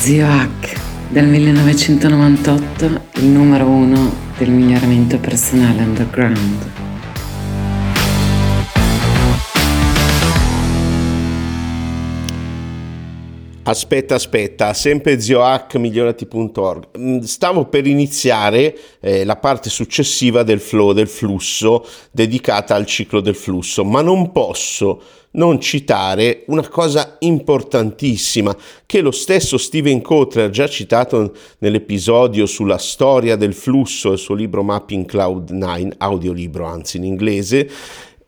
Zio Hack del 1998, il numero uno del miglioramento personale underground. Aspetta, aspetta, sempre ziohack.migliorati.org. Mm, stavo per iniziare eh, la parte successiva del flow, del flusso, dedicata al ciclo del flusso, ma non posso non citare una cosa importantissima che lo stesso Steven Kotler ha già citato nell'episodio sulla storia del flusso, il suo libro Mapping Cloud 9, audiolibro anzi in inglese,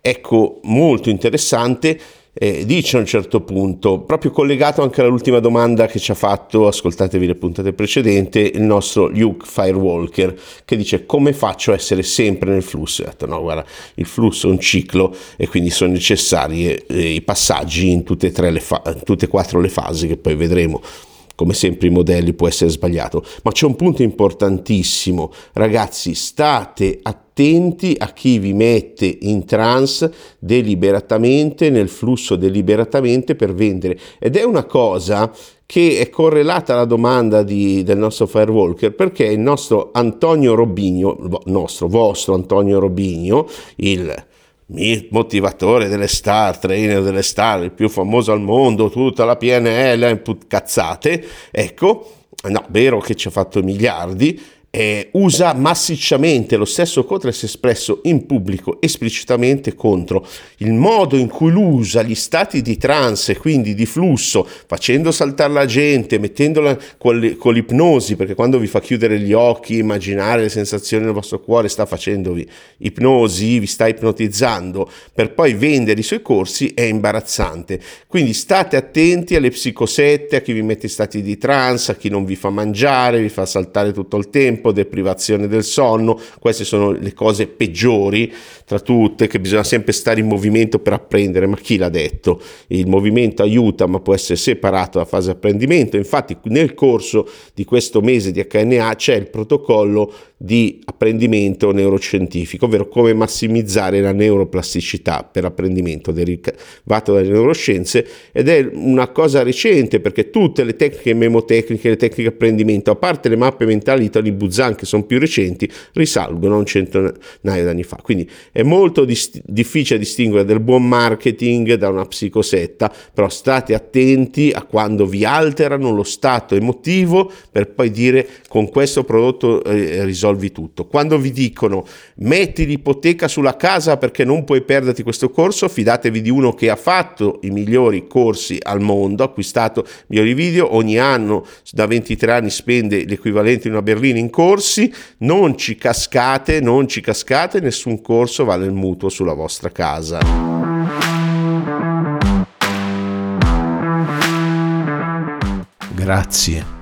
ecco molto interessante eh, dice a un certo punto, proprio collegato anche all'ultima domanda che ci ha fatto, ascoltatevi le puntate precedenti, il nostro Luke Firewalker, che dice come faccio a essere sempre nel flusso? E ho detto no, guarda, il flusso è un ciclo e quindi sono necessari eh, i passaggi in tutte tre le fa- tutte e quattro le fasi che poi vedremo come sempre i modelli può essere sbagliato, ma c'è un punto importantissimo, ragazzi, state attenti a chi vi mette in trance deliberatamente, nel flusso deliberatamente per vendere. Ed è una cosa che è correlata alla domanda di, del nostro Firewalker perché il nostro Antonio Robigno, nostro, vostro Antonio Robigno, il motivatore delle star, trainer delle star, il più famoso al mondo, tutta la PNL, cazzate, ecco, no, vero che ci ha fatto miliardi, eh, usa massicciamente lo stesso Kotler si è espresso in pubblico esplicitamente contro il modo in cui lui usa gli stati di trance, quindi di flusso, facendo saltare la gente, mettendola con, con l'ipnosi, perché quando vi fa chiudere gli occhi, immaginare le sensazioni nel vostro cuore, sta facendovi ipnosi, vi sta ipnotizzando, per poi vendere i suoi corsi è imbarazzante. Quindi state attenti alle psicosette, a chi vi mette in stati di trance, a chi non vi fa mangiare, vi fa saltare tutto il tempo tempo, deprivazione del sonno, queste sono le cose peggiori tra tutte, che bisogna sempre stare in movimento per apprendere, ma chi l'ha detto? Il movimento aiuta, ma può essere separato dalla fase di apprendimento, infatti nel corso di questo mese di HNA c'è il protocollo di apprendimento neuroscientifico, ovvero come massimizzare la neuroplasticità per apprendimento derivato dalle neuroscienze ed è una cosa recente perché tutte le tecniche memotecniche, le tecniche di apprendimento, a parte le mappe mentali di Tony Buzan che sono più recenti, risalgono a un centinaio di anni fa. Quindi è molto dis- difficile distinguere del buon marketing da una psicosetta, però state attenti a quando vi alterano lo stato emotivo per poi dire con questo prodotto eh, risolvo risolvi tutto. Quando vi dicono metti l'ipoteca sulla casa perché non puoi perderti questo corso, fidatevi di uno che ha fatto i migliori corsi al mondo, acquistato migliori video, ogni anno da 23 anni spende l'equivalente di una berlina in corsi, non ci cascate, non ci cascate, nessun corso vale il mutuo sulla vostra casa. Grazie